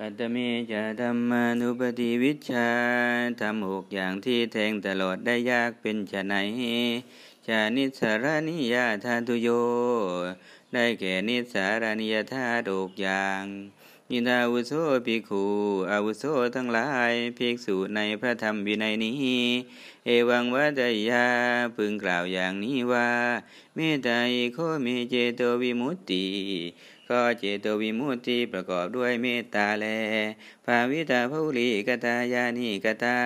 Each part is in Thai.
กัตเมจะธรรมานุปฏิวิชาทำหกอย่างที่แทงตลอดได้ยากเป็นชะไหนชานิสารนิยาธาตุโย ได้แก่นิสารนิยธาตุกอย่างยินดาวุโสภิกขุอาวุโสทั้งหลายภิกษุในพระธรรมวินัยนี้ เอวังวัตยาพึงกล่าวอย่างนี้ว่าเมตตาโคเมเจโตวิมุตติ ก็เจโตวิมุตติประกอบด้วยเมตตาแล ภาวิตาภูริกตายานิกตา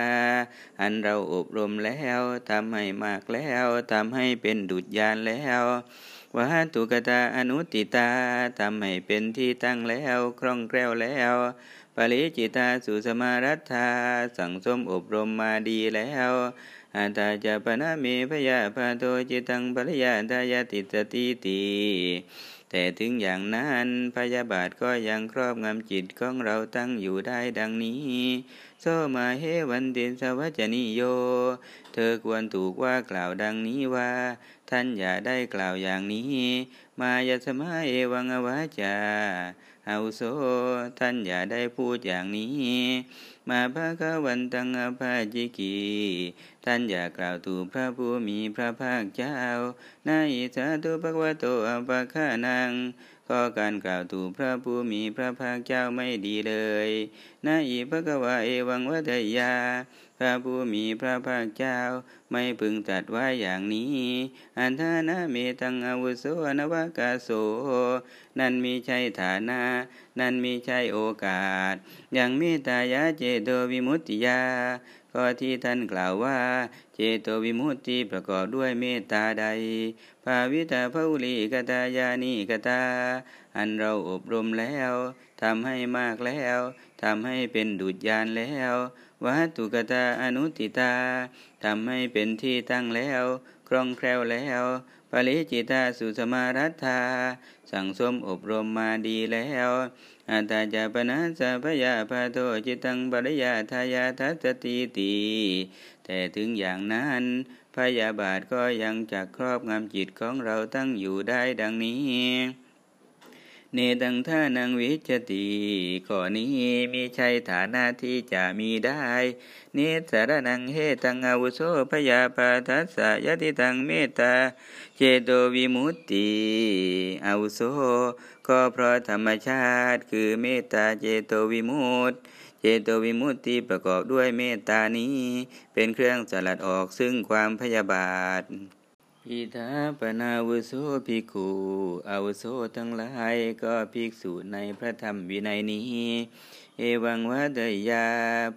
อันเราอบรมแล้วทำให้มากแล้วทำให้เป็นดุจยานแล้ววัตุกตาอนุติตาทำให้เป็นที่ตั้งแล้วคล่องแคล่วแล้วปริจิตาสุสมารัตธาสั่งสมอบรมมาดีแล้วอาตาจะปนาเมพยาพาโตจิตังปริยาทายาติตติตี แต่ถึงอย่างนั้นพยาบาทก็ยังครอบงำจิตของเราตั้งอยู่ได้ดังนี้ โซมาเฮวันเดนสวัจนิโย เธอควรถูกว่ากล่าวดังนี้ว่า ท่านอย่าได้กล่าวอย่างนี้ มายาสมาเอวังอวาจา อาโซท่านอย่าได้พูดอย่างนี้ มาพระกวันตังอภาจิกีท่านอย่ากล่าวถูพระผู้มีพระภาคเจ้านาอิสาตุภควโตอภาคานัง ก็การกล่าวถูกพระผู้มีพระภาคเจ้าไม่ดีเลยนาอิภควาเอวังวัตยา พระผู้มีพระภาคเจ้า ไม่พึงตัดไว้อย่างนี้ อันทานาเมตังอาวุโสนวากาโส นั่นมีใช่ฐานะ นั่นมีใช่โอกาส อย่างเมตายาเจโตวิมุตติยา ก็ที่ท่านกล่าวว่า เจโตวิมุตติประกอบด้วยเมตตาใด ภาวิตาภุลีกตายานิกตา อันเราอบรมแล้วทำให้มากแล้วทำให้เป็นดุจยานแล้ววัตุกตาอนุติตาทำให้เป็นที่ตั้งแล้วคล่องแคล่วแล้วปริจิตาสุสมารัตธาสั่งสมอบรมมาดีแล้ว อัตาจาปนาสัพยาพาโทจิตังปริยาทายาทัตติตีแต่ถึงอย่างนั้นพยาบาทก็ยังจะครอบงำจิตของเราตั้งอยู่ได้ดังนี้ เนตังท่านังวิจติข้อนี้มีใช่ฐานะที่จะมีได้ เนสารนังเฮตังอาวุโสพยาปาทัสสะยติตังเมตตาเจโตวิมุตติอาวุโสก็เพราะธรรมชาติคือเมตตาเจโตวิมุตติเจโตวิมุตติประกอบด้วยเมตตานี้ เป็นเครื่องสลัดออกซึ่งความพยาบาท อิทาปนาวุโสภิกขุอาวุโสทั้งหลายก็ภิกษุในพระธรรมวินัยนี้ เอวังวัดยา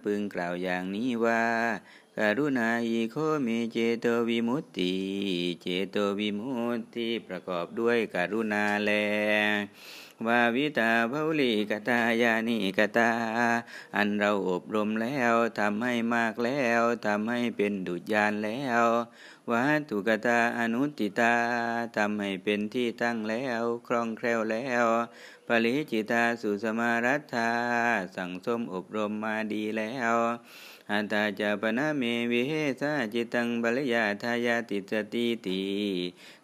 พึงกล่าวอย่างนี้ว่าการุณาอิโคเมเจโตวิมุตติ เจโตวิมุตติประกอบด้วยการุณาแลวาวิตาภาลีกตายานิกตา อันเราอบรมแล้วทำให้มากแล้วทำให้เป็นดุจยานแล้ว วัตุกตาอนุติตาทำให้เป็นที่ตั้งแล้วคล่องแคล่วแล้วปริจิตาสุสมารัตธาสั่งสมอบรมมาดีแล้วอันตาจะปนาเมวิเฮสาจิตังบรยาทายาติสติตี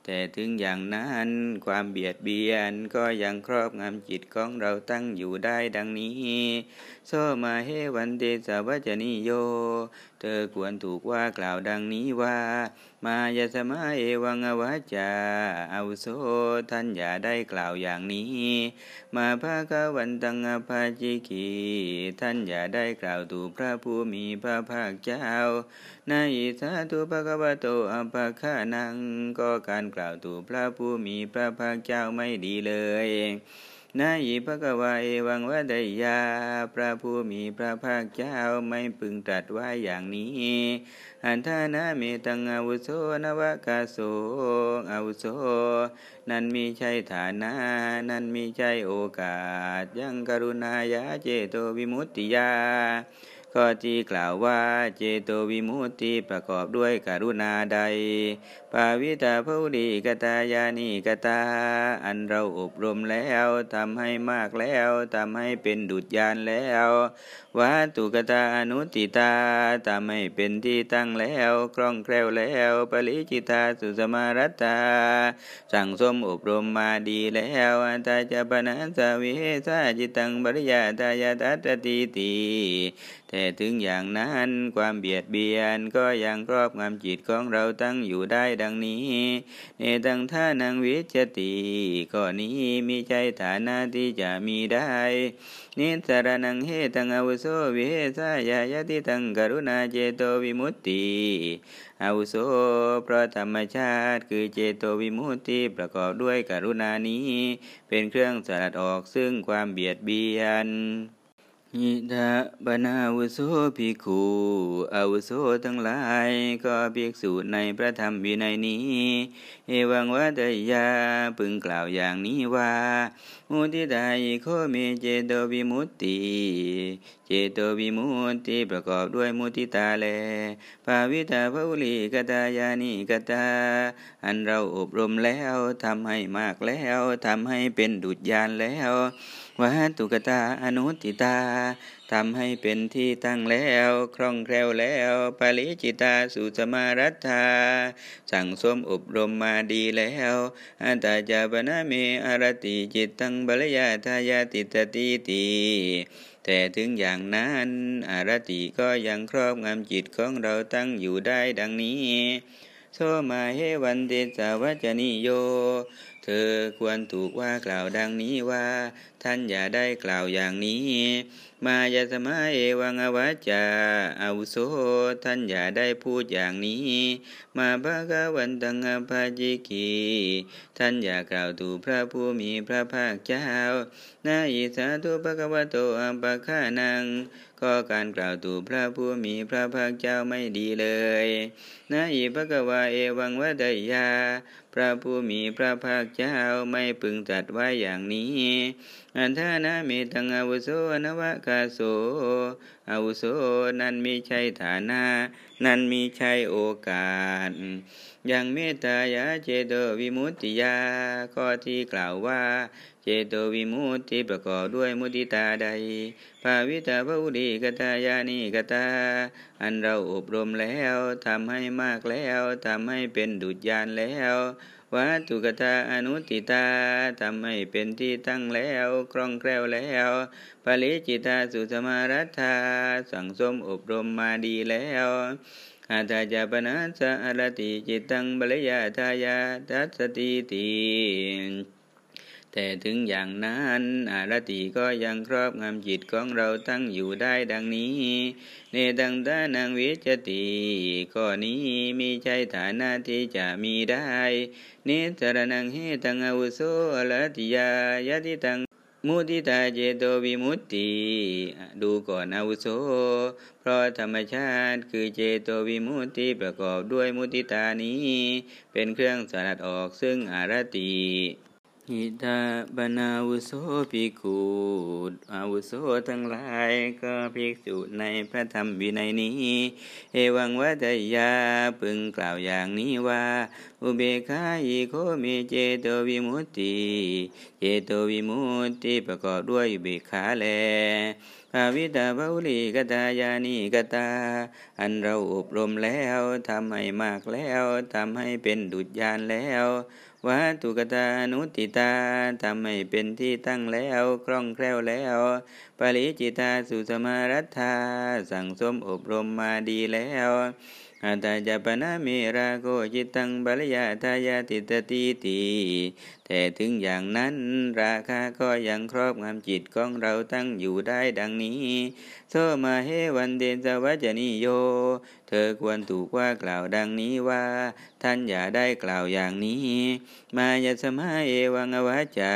แต่ถึงอย่างนั้นความเบียดเบียนก็ยังครอบงำจิตของเราตั้งอยู่ได้ดังนี้ โซมาเฮวันเตสวัจนิโย เธอควรถูกว่ากล่าวดังนี้ว่า มายาสมาเอวังอวาจจาอาโสท่านอย่าได้กล่าวอย่างนี้ มาภาควันตังอภาจิกีท่านอย่าได้กล่าวถูกพระผู้มีพระภาคเจ้านาอิสาตุภะคะวโตอัปะคานัง ก็การกล่าวถูกพระผู้มีพระภาคเจ้าไม่ดีเลยนาอิภะคะวาเอวังวะไดยา พระผู้มีพระภาคเจ้าไม่พึงตรัสว่าอย่างนี้อันทานาเมตังอาวุโสนวกาโสอาวุโสนั่นมีใช่ฐานะนั่นมีใช่โอกาส ยังกรุณายาเจโตวิมุตติยาข้อที่กล่าวว่าเจโตวิมุตติประกอบด้วยกรุณาใด ปาวิตาภูริกตายานิกตา อันเราอบรมแล้วทำให้มากแล้วทำให้เป็นดุจยานแล้ววัตุกตาอนุติตาทำให้เป็นที่ตั้งแล้วคล่องแคล่วแล้วปริจิตาสุสมารัตตาสั่งสมอบรมมาดีแล้วอันตาจะปนัสวิเสาจิตังบริยาตายาตัตติตีแต่ถึงอย่างนั้นความเบียดเบียนก็ยังครอบงำจิตของเราตั้งอยู่ได้ดังนี้ในตังท่านังวิจติก็นี้มีใจฐานะที่จะมีได้นิสรนังเหตังอวุโสวิเหสายายติตังกรุณาเจโตวิมุตติอาวุโสเพราะธรรมชาติ คือเจโตวิมุตติประกอบด้วยกรุณานี้ เป็นเครื่องสลัดออกซึ่งความเบียดเบียน หิดาบนาวุโสภิกขุอาวุโสทั้งหลาย ก็เภิกษุในพระธรรมวินัยนี้ เอวังวัตยาพึงกล่าวอย่างนี้ว่ามุติตายโคเมเจโตวิมุตติเจโตวิมุตติประกอบด้วยมุติตาแลภาวิตาภุลิกตายานิกตา อันเราอบรมแล้วทำให้มากแล้วทำให้เป็นดุจยานแล้ว วัตุกตาอนุติตาทำให้เป็นที่ตั้งแล้ว คล่องแคล่วแล้วปริจิตาสุสมารัตาสั่งสมอบรมมาดีแล้วอันตาจาปนาเมอารติจิตตังบรยาทายาติตติตีแต่ถึงอย่างนั้นอารติก็ยังครอบงำจิตของเราตั้งอยู่ได้ดังนี้ โสมาเฮวันเตสาวัจนิโย เธอควรถูกว่ากล่าวดังนี้ว่า ท่านอย่าได้กล่าวอย่างนี้ มายาสมาเอวังอวัจจาอาวุโสท่านอย่าได้พูดอย่างนี้ มาภะกวันตังอภาจิกีท่านอย่ากล่าวถูกพระผู้มีพระภาคเจ้านาอิสาตุภะกวโตอัปปะฆานัง ก็การกล่าวตู่พระผู้มีพระภาคเจ้าไม่ดีเลยนาอิภะกวาเอวังวะดยา พระผู้มีพระภาคเจ้าไม่พึงจัดไว้อย่างนี้ อันท่านามีตังอาวุโสนวะกาโสอาวุโสนั้นมีใช่ฐานะ นั้นมีใช่โอกาสย่างเมตตายาเจโตวิมุตติยา ข้อที่กล่าวว่า เจโตวิมุตติประกอบด้วยมุติตาใด ภาวิตาภูริกตายานิกตา อันเราอบรมแล้วทำให้มากแล้วทำให้เป็นดุจยานแล้ว วัตถุกตาอนุติตาทำให้เป็นที่ตั้งแล้วคล่องแคล่วแล้วปริจิตาสุสมารัตาสั่งสมอบรมมาดีแล้วอาตาจาปนัสสารติจิตตังบรยาทายาทัสติติ แต่ถึงอย่างนั้นอารติก็ยังครอบงำจิตของเราตั้งอยู่ได้ดังนี้ ในดังตานังวิจติข้อนี้มีใจฐานะที่จะมีได้นิสรนังเฮตังอาวุโสลติยายติตังมุติตาเจโตวิมุตติดูก่อนอาวุโส เพราะธรรมชาติคือเจโตวิมุตติประกอบด้วยมุติตานี้ เป็นเครื่องสลัดออกซึ่งอารติ หิดาบนาวุโสภิกขุอาวุโสทั้งหลายก็ภิกษุในพระธรรมวินัยนี้ เอวังวัตยาพึงกล่าวอย่างนี้ว่า อุเบกขาอิโคมีเจโตวิมุตติ เจโตวิมุตติประกอบด้วยอุเบกขาแล ภาวิตาภาลีกตายานิกตา อันเราอบรมแล้วทำให้มากแล้วทำให้เป็นดุจยานแล้ววัตุกตานุติตาทำให้เป็นที่ตั้งแล้วคล่องแคล่วแล้วปริจิตาสุสมารัตาสั่งสมอบรมมาดีแล้วอาตาจปนาเมราโกจิตังบาลยาทายาติตติตี แต่ถึงอย่างนั้นราคาก็ยังครอบงำจิตของเราตั้งอยู่ได้ดังนี้โซมาเฮวันเดนสวัจนิโย เธอควรถูกว่ากล่าวดังนี้ว่า ท่านอย่าได้กล่าวอย่างนี้ มายาสมาเอวังอวัจจา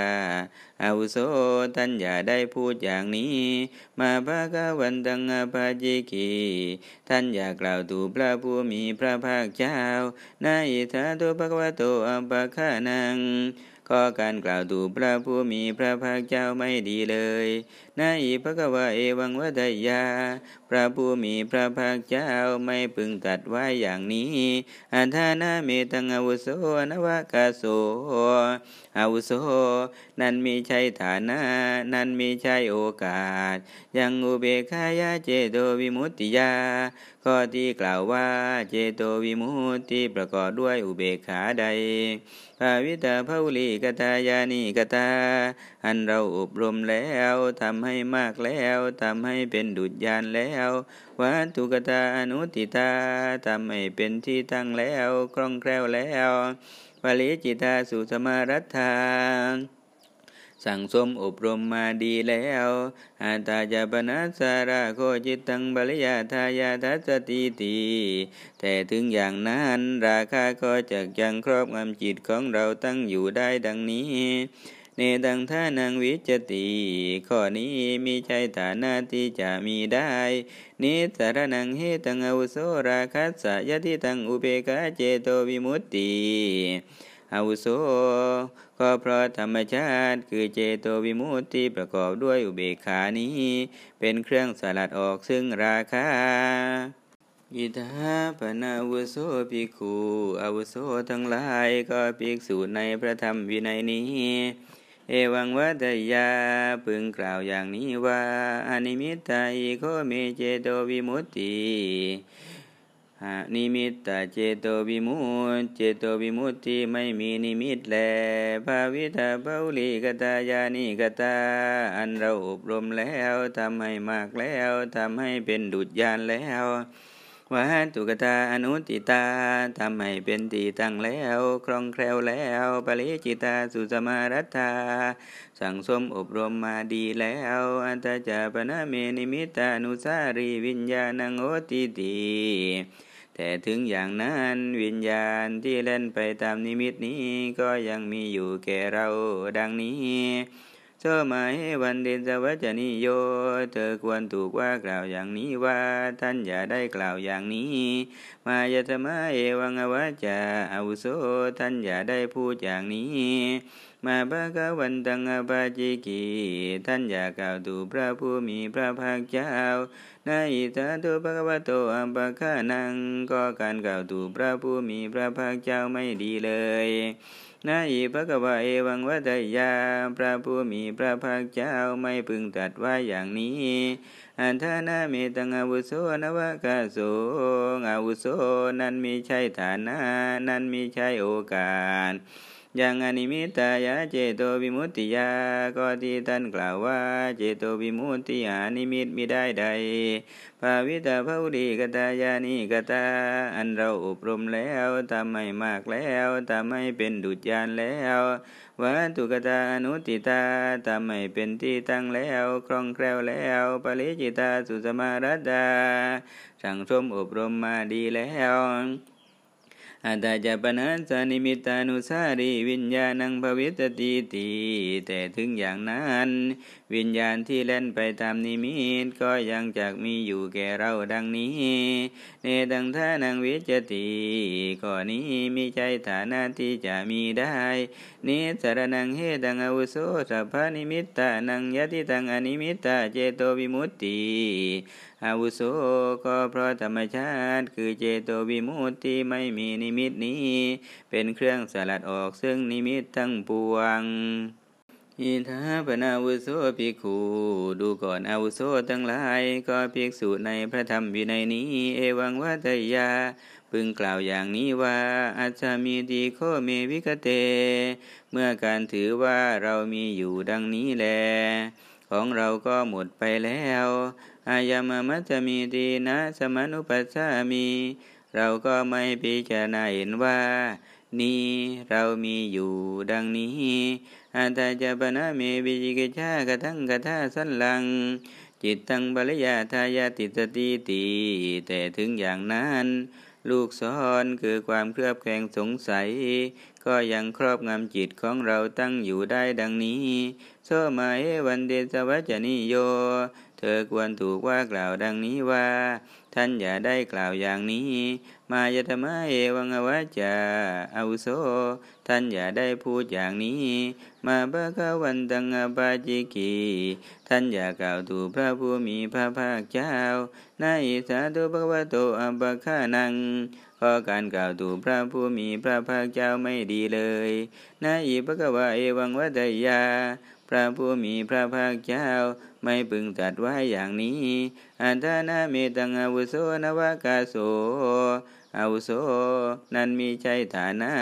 อาวุโสท่านอย่าได้พูดอย่างนี้ มาภาควันตังอภาจิกีท่านอย่ากล่าวถูกพระผู้มีพระภาคเจ้านาอิทาตุภควโตอัปปะคานังก็การกล่าวถูพระผู้มีพระภาคเจ้าไม่ดีเลย นาอิพระกวาเอวังวัตยา พระผู้มีพระภาคเจ้าไม่พึงตัดไว้อย่างนี้ อันธานาเมตังอาวุโสนวากาโสอาวุโส นั้นมีใช่ฐานะ นั้นมีใช่โอกาส ยังอุเบกขายาเจโตวิมุตติยา ข้อที่กล่าวว่าเจโตวิมุตติประกอบด้วยอุเบกขาใดภาวิตาภาวลีกตายานิกตา อันเราอบรมแล้วทำให้มากแล้วทำให้เป็นดุจยานแล้ววัตถุกตาอนุติตาทำให้เป็นที่ตั้งแล้วคล่องแคล่วแล้วปริจิตาสุสมารัตถาสั่งสมอบรมมาดีแล้วอาตาจาปนัสสาราโคจิตตังบริยาทายาทัสติตีแต่ถึงอย่างนั้นราคาก็จะยังครอบงำจิตของเราตั้งอยู่ได้ดังนี้ เนตังท่านังวิจติข้อนี้มีใจฐานะที่จะมีได้ นิสารนังเฮตังอวุโสราคัสสะยติตังอุเบกาเจโตวิมุตติอาวุโสก็เพราะธรรมชาติคือเจโตวิมุตติประกอบด้วยอุเบกขานี้ เป็นเครื่องสลัดออกซึ่งราคาอิทาปนาวุโสภิกขุอาวุโสทั้งหลายก็ภิกษุในพระธรรมวินัยนี้ เอวังวเทยยะ พึงกล่าวอย่างนี้ว่าอนิมิตตา หิโข เมเจโตวิมุตตินิมิตตาเจโตวิมุตเจโตวิมุตติไม่มีนิมิตแลภาวิตา พหุลีกตายานีกตา อันเราอบรมแล้วทำให้มากแล้วทำให้เป็นดุจยานแล้ว วัตถุกตาอนุฏฐิตาทำให้เป็นที่ตั้งแล้วคล่องแคล่วแล้วปริจิตาสุสมารัทธาสั่งสมอบรมมาดีแล้ว อันตจาปนเมนิมิตานุสารีวิญญาณังโอติตีแต่ถึงอย่างนั้นวิญญาณที่เล่นไปตามนิมิตนี้ก็ยังมีอยู่แก่เราดังนี้ เธอมาเหวันเดนสวัจนิโย เธอควรถูกว่ากล่าวอย่างนี้ว่า ท่านอย่าได้กล่าวอย่างนี้ มายตมาเอวังอวัจาอาวุโสท่านอย่าได้พูดอย่างนี้ มาบากวันตังอปาจิกีท่านอยากกล่าวดูพระผู้มีพระภาคเจ้านาอิตาตุภะคะวะโตอัมปะคะนังก็การกล่าวดูพระผู้มีพระภาคเจ้าไม่ดีเลยนาอิภะคะวะเอวังวัตยา พระผู้มีพระภาคเจ้าไม่พึงตัดว่าอย่างนี้อันทานาเมตังอาวุโสนวากาโสอาวุโสนั้นมีใช่ฐานะ นั้นมีใช่โอกาส ยังอนิมิตายาเจโตวิมุตติยา ก็ที่ท่านกล่าวว่า เจโตวิมุตติอานิมิตมิได้ใด ภาวิตาภาวดีกตายานิกตา อันเราอบรมแล้วทำให้มากแล้วทำให้เป็นดุจยานแล้ววัตถุกตาอนุติตาทำให้เป็นที่ตั้งแล้วคล่องแคล่วแล้วปริจิตาสุสมารัตดาสั่งสมอบรมมาดีแล้ว อถ จ ปนัสสนิมิตตานุสารีวิญญาณังภวิสสตีติ แต่ถึงอย่างนั้น วิญญาณที่แล่นไปตามนิมิตก็ยังจะมีอยู่แก่เราดังนี้เนตัง ฐานังวิชชติข้อนี้มิใช่ฐานะที่จะมีได้นิสสรณังเหตัง อาวุโสสัพพนิมิตตานังยทิทังอนิมิตตาเจโตวิมุตติ อาวุโสก็เพราะธรรมชาติ คือเจโตวิมุตติไม่มีนิมิตนี้ เป็นเครื่องสลัดออกซึ่งนิมิตทั้งปวงอิธ ปนาวุโสภิกขุดูก่อนอาวุโสทั้งหลาย ก็เพียกสูในพระธรรมวินัยนี้ เอวังวเทยยะ พึงกล่าวอย่างนี้ว่าอาจามีดีโคเมวิกเต เมื่อการถือว่าเรามีอยู่ดังนี้แล ของเราก็หมดไปแล้ว อายามมัจมีดีนะสมนุปัสสามี เราก็ไม่พิจารณาเห็นว่า นี้เรามีอยู่ดังนี้อาตาจะปนาเมวิจิกิชากะทังกะทาสันลัง จิตตังบริยาทายาติสติตีแต่ถึงอย่างนั้น ลูกสอนคือความเครือบแคลงสงสัย ก็ยังครอบงำจิตของเราตั้งอยู่ได้ดังนี้โซมาเอวันเดสวัจนิโย เธอควรถูกว่ากล่าวดังนี้ว่า ท่านอย่าได้กล่าวอย่างนี้ มายตมะเอวังอวัจจาอาวุโส ท่านอย่าได้พูดอย่างนี้ มาบะกวันตังอปาจิกี ท่านอย่ากล่าวถูพระผู้มีพระภาคเจ้านาอิสาตุภควโตอัปคานังเพราะการกล่าวถูพระผู้มีพระภาคเจ้าไม่ดีเลยนาอิภควาเอวังวัตยา ระผู้มีพระภาคเจ้า ไม่พึงตัดไว้อย่างนี้ อันทานาเมตังอาวุโสนวากาโสอาวุโสนั้นมีใจฐานะ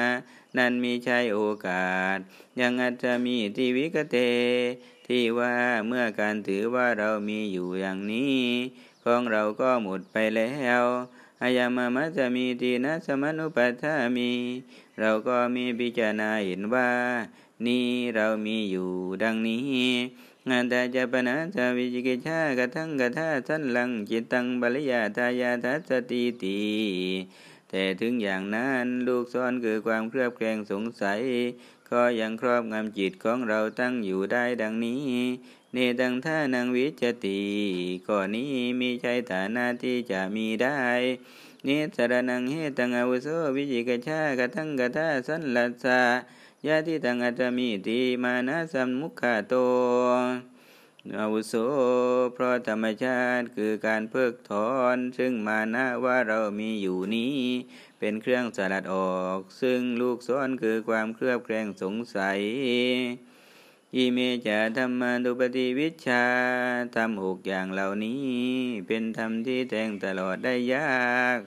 นั้นมีใจโอกาส ยังอาจจะมีทีวิกเต ที่ว่าเมื่อการถือว่าเรามีอยู่อย่างนี้ ของเราก็หมดไปแล้วายามามัจะมีทีนะสมนุปัฏฐามี เราก็มีพิจารณาเห็นว่า นี้เรามีอยู่ดังนี้งานตาจะปนาจะวิจิกิชากระทั่งกระท่าสันลังจิตตังบริยาทายาทัสติตีแต่ถึงอย่างนั้นลูกซ้อนคือความเครือบแคลงสงสัย ก็ยังครอบงำจิตของเราตั้งอยู่ได้ดังนี้ เนตังท่านังวิจติก่อนนี้มีใจฐานะที่จะมีได้เนสรนังเฮตังอวุโสวิจิกชากระทั่งกระทาสันลัสสะยะทิตังอัตมีติมานะสัมมุขะโตอาวุโสเพราะธรรมชาติคือการเพิกถอน ซึ่งมานะว่าเรามีอยู่นี้ เป็นเครื่องสลัดออก ซึ่งลูกซ้อนคือความเครือบแคลงสงสัย อิเมจะธรรมาดุปฏิวิชาทำหกอย่างเหล่านี้ เป็นธรรมที่แทงตลอดได้ยาก